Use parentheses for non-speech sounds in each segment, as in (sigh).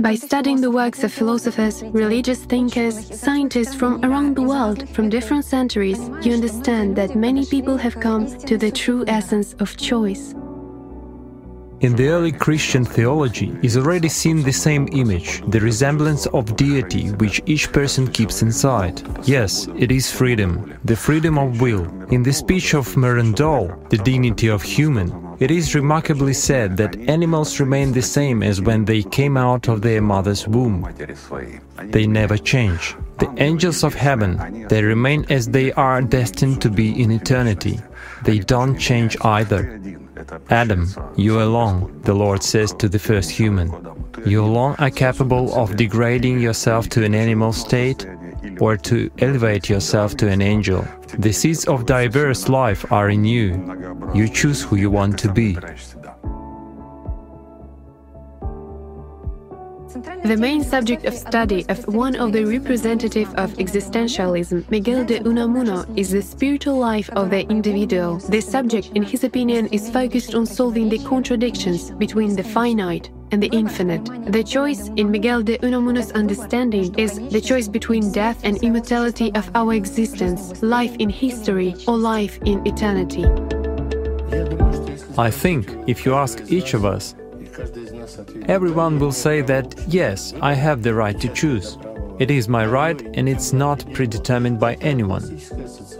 By studying the works of philosophers, religious thinkers, scientists from around the world, from different centuries, you understand that many people have come to the true essence of choice. In the early Christian theology is already seen the same image, the resemblance of deity which each person keeps inside. Yes, it is freedom, the freedom of will. In the speech of Merendol, The Dignity of Human, it is remarkably said that animals remain the same as when they came out of their mother's womb. They never change. The angels of heaven, they remain as they are destined to be in eternity. They don't change either. Adam, you alone, the Lord says to the first human, you alone are capable of degrading yourself to an animal state or to elevate yourself to an angel. The seeds of diverse life are in you. You choose who you want to be. The main subject of study of one of the representative of existentialism, Miguel de Unamuno, is the spiritual life of the individual. This subject, in his opinion, is focused on solving the contradictions between the finite and the infinite. The choice, in Miguel de Unamuno's understanding, is the choice between death and immortality of our existence, life in history or life in eternity. I think if you ask each of us, everyone will say that yes, I have the right to choose. It is my right and it's not predetermined by anyone.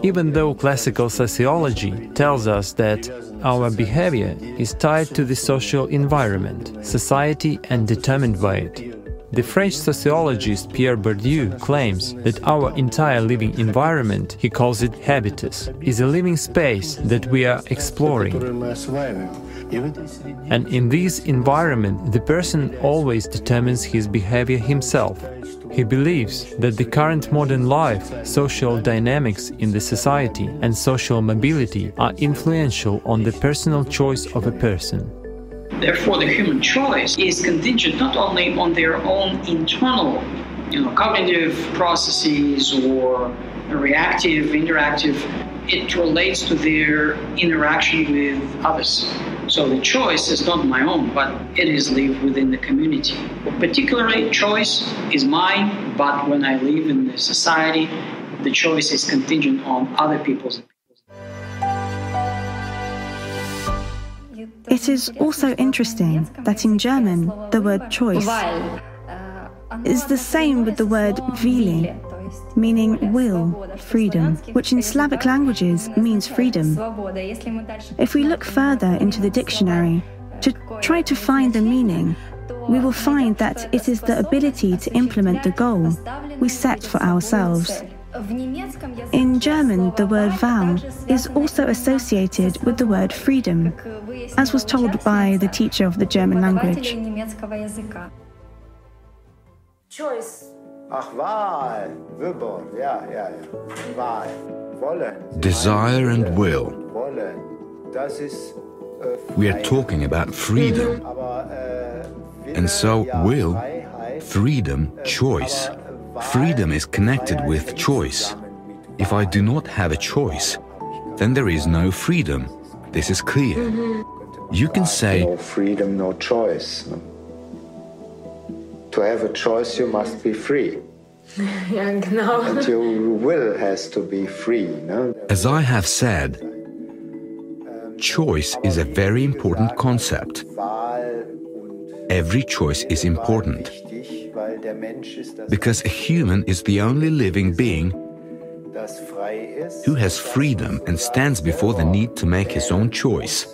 Even though classical sociology tells us that our behavior is tied to the social environment, society, and determined by it. The French sociologist Pierre Bourdieu claims that our entire living environment, he calls it habitus, is a living space that we are exploring. And in this environment, the person always determines his behavior himself. He believes that the current modern life, social dynamics in the society, and social mobility are influential on the personal choice of a person. Therefore, the human choice is contingent not only on their own internal, you know, cognitive processes or reactive, interactive. It relates to their interaction with others. So the choice is not my own, but it is lived within the community. Particularly, choice is mine, but when I live in the society, the choice is contingent on other people's. It is also interesting that in German, the word choice is the same with the word Wille, meaning will, freedom, which in Slavic languages means freedom. If we look further into the dictionary to try to find the meaning, we will find that it is the ability to implement the goal we set for ourselves. In German, the word vow is also associated with the word freedom, as was told by the teacher of the German language. Choice. Ach, Wahl, Wibor, ja, ja, ja. Wahl. Wollen. Desire and will. Wollen. Das ist. Äh, We are talking about freedom. Äh, And so, will, freedom, äh, choice. Freedom is connected with choice. If I do not have a choice, then there is no freedom. This is clear. Mm-hmm. You can say, No freedom, no choice. To have a choice, you must be free. (laughs) Ja, genau. And your will has to be free. No? as I have said, choice is a very important concept. Every choice is important wichtig, weil der Mensch ist das, because a human is the only living being das frei ist. who has freedom and stands before the need to make his own choice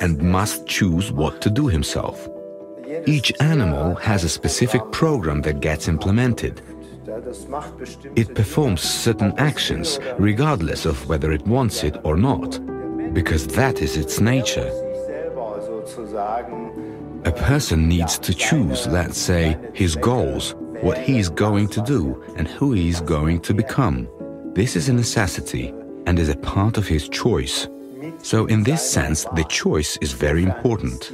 and must choose what to do himself. Each animal has a specific program that gets implemented. It performs certain actions regardless of whether it wants it or not, because that is its nature. A person needs to choose, let's say, his goals, what he is going to do, and who he is going to become. This is a necessity and is a part of his choice. So, in this sense, the choice is very important.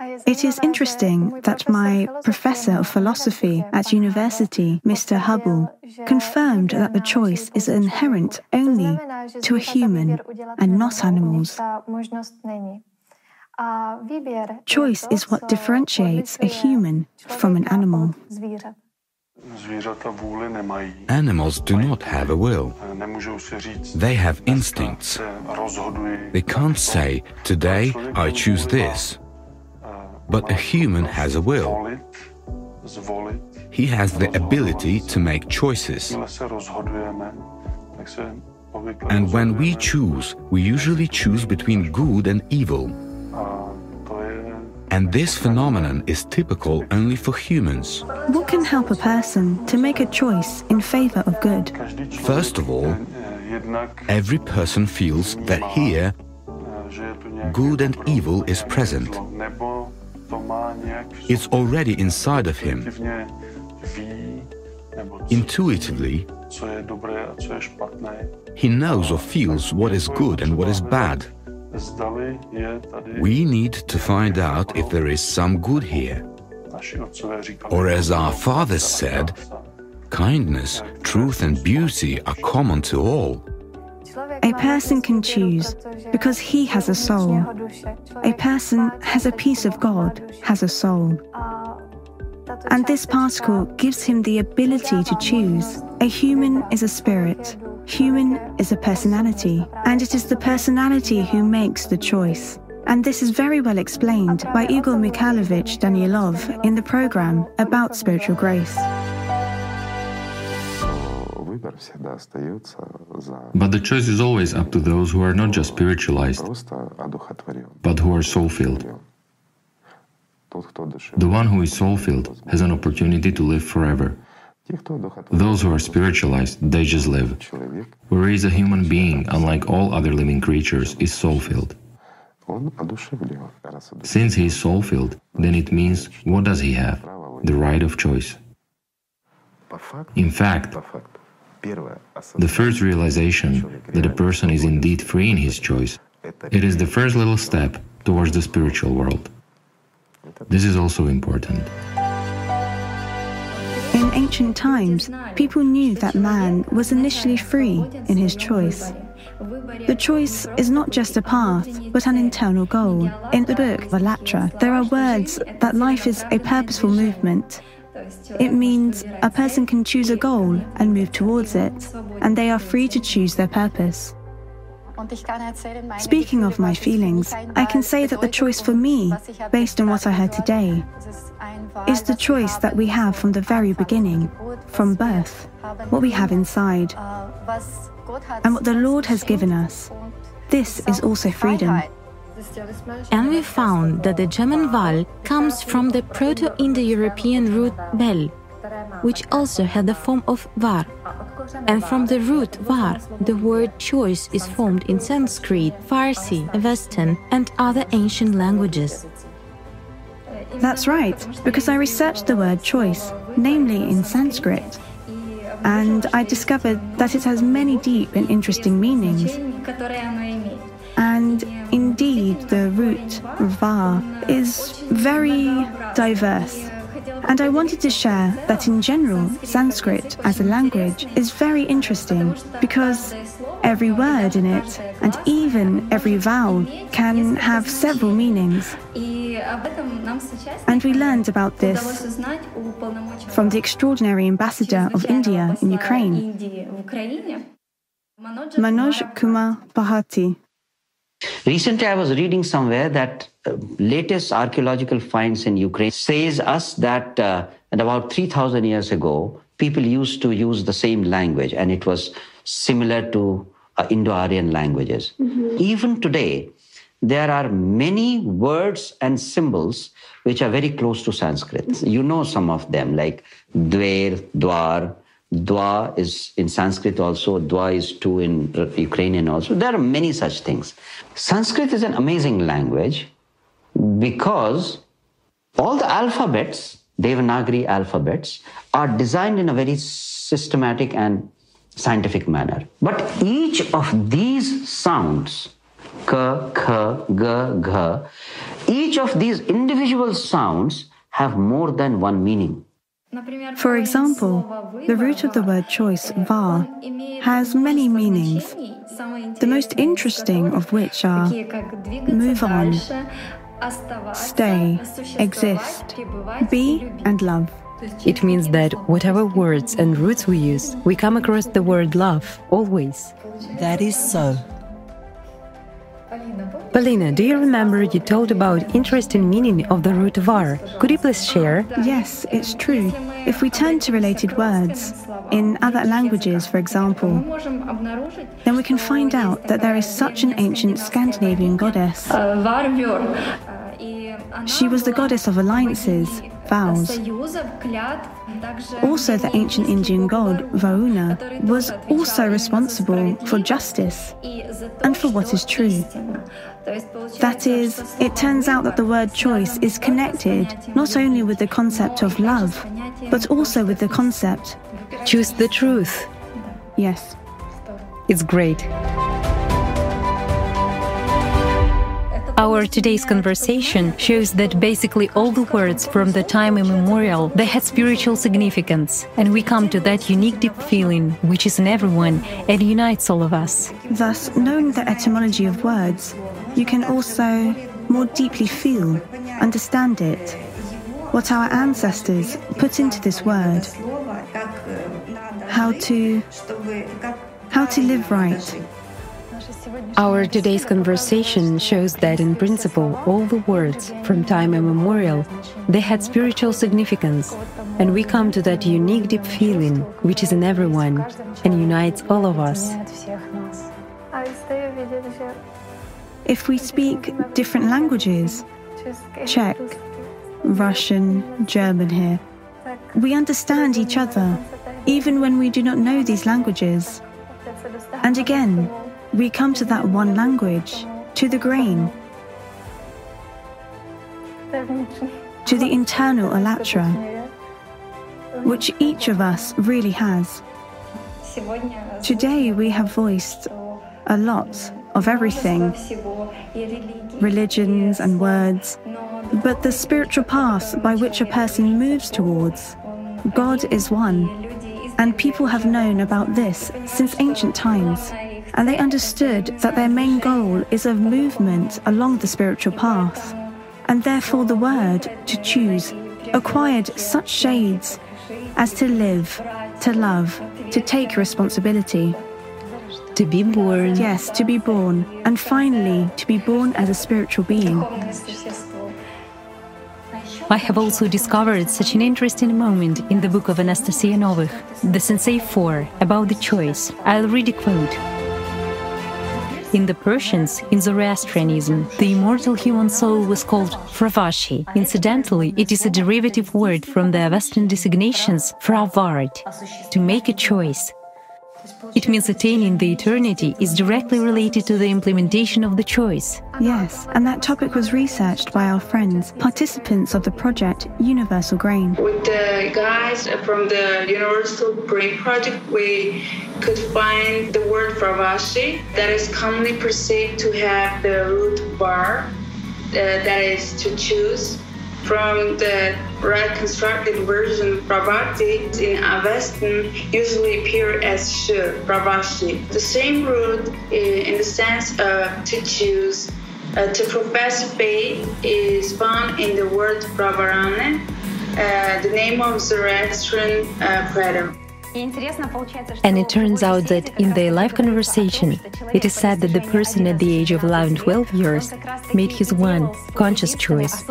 It is interesting that my professor of philosophy at university, Mr. Hubble, confirmed that the choice is inherent only to a human and not animals. Choice is what differentiates a human from an animal. Animals do not have a will. They have instincts. They can't say, Today I choose this. But a human has a will. He has the ability to make choices. And when we choose, we usually choose between good and evil. And this phenomenon is typical only for humans. What can help a person to make a choice in favor of good? First of all, every person feels that here good and evil is present. It's already inside of him. Intuitively, he knows or feels what is good and what is bad. We need to find out if there is some good here. Or as our fathers said, kindness, truth, and beauty are common to all. A person can choose because he has a soul. A person has a piece of God, has a soul. And this particle gives him the ability to choose. A human is a spirit. Human is a personality, and it is the personality who makes the choice. And this is very well explained by Igor Mikhailovich Danilov in the program about spiritual grace. But the choice is always up to those who are not just spiritualized, but who are soul filled. The one who is soul filled has an opportunity to live forever. Those who are spiritualized, they just live. Whereas a human being, unlike all other living creatures, is soul filled. Since he is soul filled, then it means what does he have? The right of choice. In fact, the first realization that a person is indeed free in his choice, it is the first little step towards the spiritual world. This is also important. In ancient times, people knew that man was initially free in his choice. The choice is not just a path, but an internal goal. In the book Allatra, there are words that life is a purposeful movement. It means a person can choose a goal and move towards it, and they are free to choose their purpose. Speaking of my feelings, I can say that the choice for me, based on what I heard today, is the choice that we have from the very beginning, from birth, what we have inside, and what the Lord has given us. This is also freedom. And we found that the German Wahl comes from the Proto Indo European root Bel, which also had the form of var. And from the root var, the word choice is formed in Sanskrit, Farsi, Avestan, and other ancient languages. That's right, because I researched the word choice, namely in Sanskrit. And I discovered that it has many deep and interesting meanings. And indeed, the root var is very diverse. And I wanted to share that in general, Sanskrit as a language is very interesting because every word in it and even every vowel can have several meanings. And we learned about this from the extraordinary ambassador of India in Ukraine, Manoj Kumar Bharti. Recently, I was reading somewhere that uh, latest archaeological finds in Ukraine says us that uh, about 3,000 years ago, people used to use the same language, and it was similar to uh, Indo-Aryan languages. Mm-hmm. Even today, there are many words and symbols which are very close to Sanskrit. Mm-hmm. You know some of them, like dver, dwar, Dwa is in Sanskrit also, Dwa is two in Ukrainian also. There are many such things. Sanskrit is an amazing language because all the alphabets, Devanagari alphabets, are designed in a very systematic and scientific manner. But each of these sounds, ka, kha, ga, gha, each of these individual sounds have more than one meaning. For example, the root of the word choice, var, has many meanings, the most interesting of which are move on, stay, exist, be, and love. It means that whatever words and roots we use, we come across the word love always. That is so. Polina, do you remember you told about interesting meaning of the root var? Could you please share? Yes, it's true. If we turn to related words, in other languages, for example, then we can find out that there is such an ancient Scandinavian goddess. She was the goddess of alliances, vows. Also, the ancient Indian god, Varuna, was also responsible for justice and for what is true. That is, it turns out that the word choice is connected not only with the concept of love, but also with the concept choose the truth. Yes. It's great. Our today's conversation shows that basically all the words from the time immemorial they had spiritual significance, and we come to that unique deep feeling which is in everyone and unites all of us. Thus, knowing the etymology of words, you can also more deeply feel, understand it, what our ancestors put into this word, how to how to live right. Our today's conversation shows that in principle all the words from time immemorial they had spiritual significance and we come to that unique deep feeling which is in everyone and unites all of us. If we speak different languages, Czech, Russian, German here, we understand each other even when we do not know these languages. And again, we come to that one language, to the grain, to the internal alatra, which each of us really has. Today we have voiced a lot of everything religions and words, but the spiritual path by which a person moves towards. God is one, and people have known about this since ancient times and they understood that their main goal is a movement along the spiritual path, and therefore the word to choose acquired such shades as to live, to love, to take responsibility. To be born. Yes, to be born, and finally to be born as a spiritual being. I have also discovered such an interesting moment in the book of Anastasia Novych, The Sensei 4, about the choice. I'll read a quote. In the Persians, in Zoroastrianism, the immortal human soul was called Fravashi. Incidentally, it is a derivative word from the Avestan designations Fravard, to make a choice. It means attaining the eternity is directly related to the implementation of the choice. Yes, and that topic was researched by our friends, participants of the project Universal Grain. With the guys from the Universal Grain Project, we could find the word Fravashi that is commonly perceived to have the root var, uh, that is to choose from the reconstructed version Pravati in Avestan usually appear as sh, Pravashi. The same root in the sense of to choose, uh, to profess faith is found in the word Pravarane, uh, the name of Zoroastrian uh, credo. And it turns out that in their live conversation, it is said that the person at the age of 11 12 years made his one conscious choice.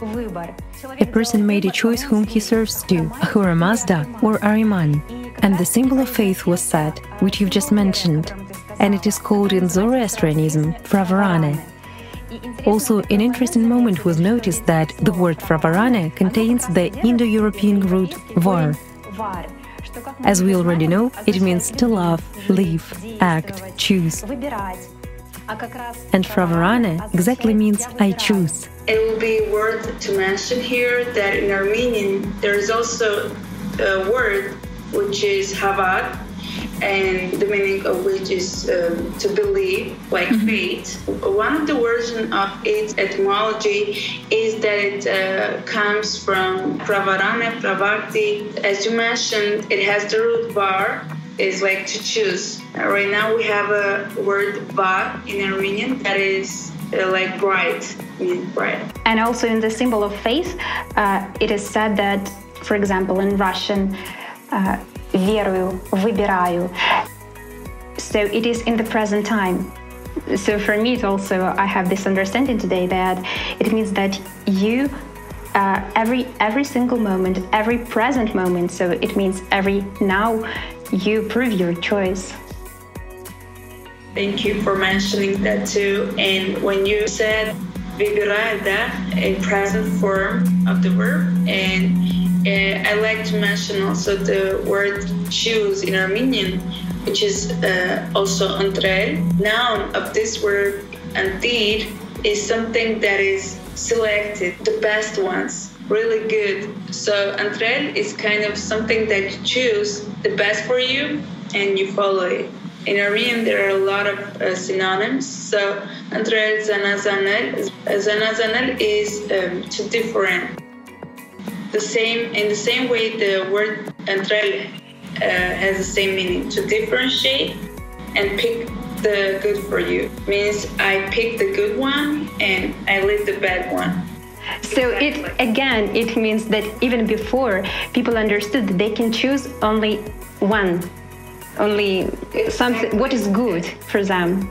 A person made a choice whom he serves to, Ahura Mazda or Ahriman. And the symbol of faith was said, which you've just mentioned, and it is called in Zoroastrianism Fravarane. Also, an interesting moment was noticed that the word Fravarane contains the Indo European root var. As we already know, it means to love, live, act, choose. And Fravarane exactly means I choose. It will be worth to mention here that in Armenian there is also a word which is havad, and the meaning of which is um, to believe, like mm-hmm. faith. One of the versions of its etymology is that it uh, comes from pravarane, pravarti. As you mentioned, it has the root var, is like to choose. Uh, right now we have a word var in Armenian that is uh, like bright, bright. And also in the symbol of faith, uh, it is said that, for example, in Russian, uh, верую, выбираю. So it is in the present time. So for me, it also I have this understanding today that it means that you uh, every every single moment, every present moment. So it means every now you prove your choice. Thank you for mentioning that too. And when you said vivirada, a present form of the verb, and uh, I like to mention also the word choose in Armenian, which is uh, also antrel. Noun of this word antir is something that is selected, the best ones, really good. So antrel is kind of something that you choose the best for you and you follow it. In Armenian, there are a lot of uh, synonyms. So întrel, zanazanel. Zanazanel is um, to different. The same in the same way the word întrel uh, has the same meaning to differentiate and pick the good for you means I pick the good one and I leave the bad one. So exactly. it again it means that even before people understood that they can choose only one, only something what is good for them.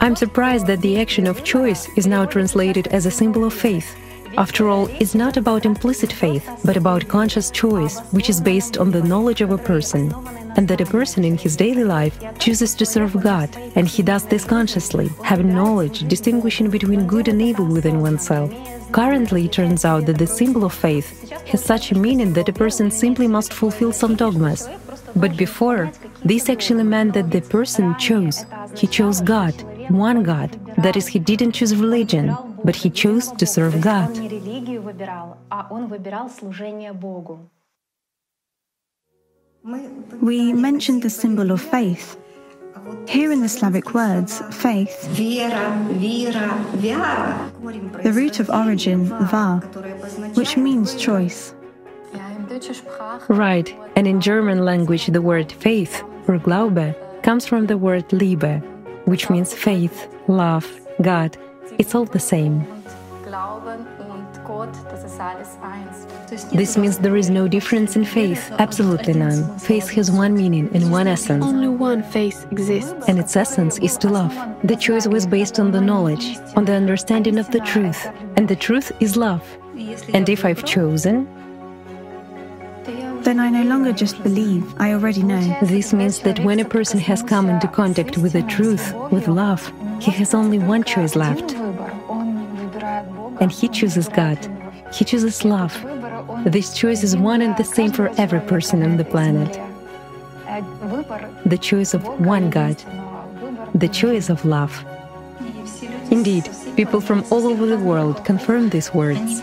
I'm surprised that the action of choice is now translated as a symbol of faith. After all, it's not about implicit faith, but about conscious choice, which is based on the knowledge of a person and that a person in his daily life chooses to serve God, and he does this consciously, having knowledge, distinguishing between good and evil within oneself. Currently, it turns out that the symbol of faith has such a meaning that a person simply must fulfill some dogmas. But before, this actually meant that the person chose. He chose God, one God. That is, he didn't choose religion, but he chose to serve God. We mentioned the symbol of faith. Here in the Slavic words, faith, the root of origin, var, which means choice. Right, and in German language the word faith, or Glaube, comes from the word Liebe, which means faith, love, God. It's all the same. This means there is no difference in faith, absolutely none. Faith has one meaning and one essence. Only one faith exists. And its essence is to love. The choice was based on the knowledge, on the understanding of the truth. And the truth is love. And if I've chosen, then I no longer just believe, I already know. This means that when a person has come into contact with the truth, with love, he has only one choice left. And he chooses God. He chooses love. This choice is one and the same for every person on the planet. The choice of one God, the choice of love. Indeed, people from all over the world confirm these words.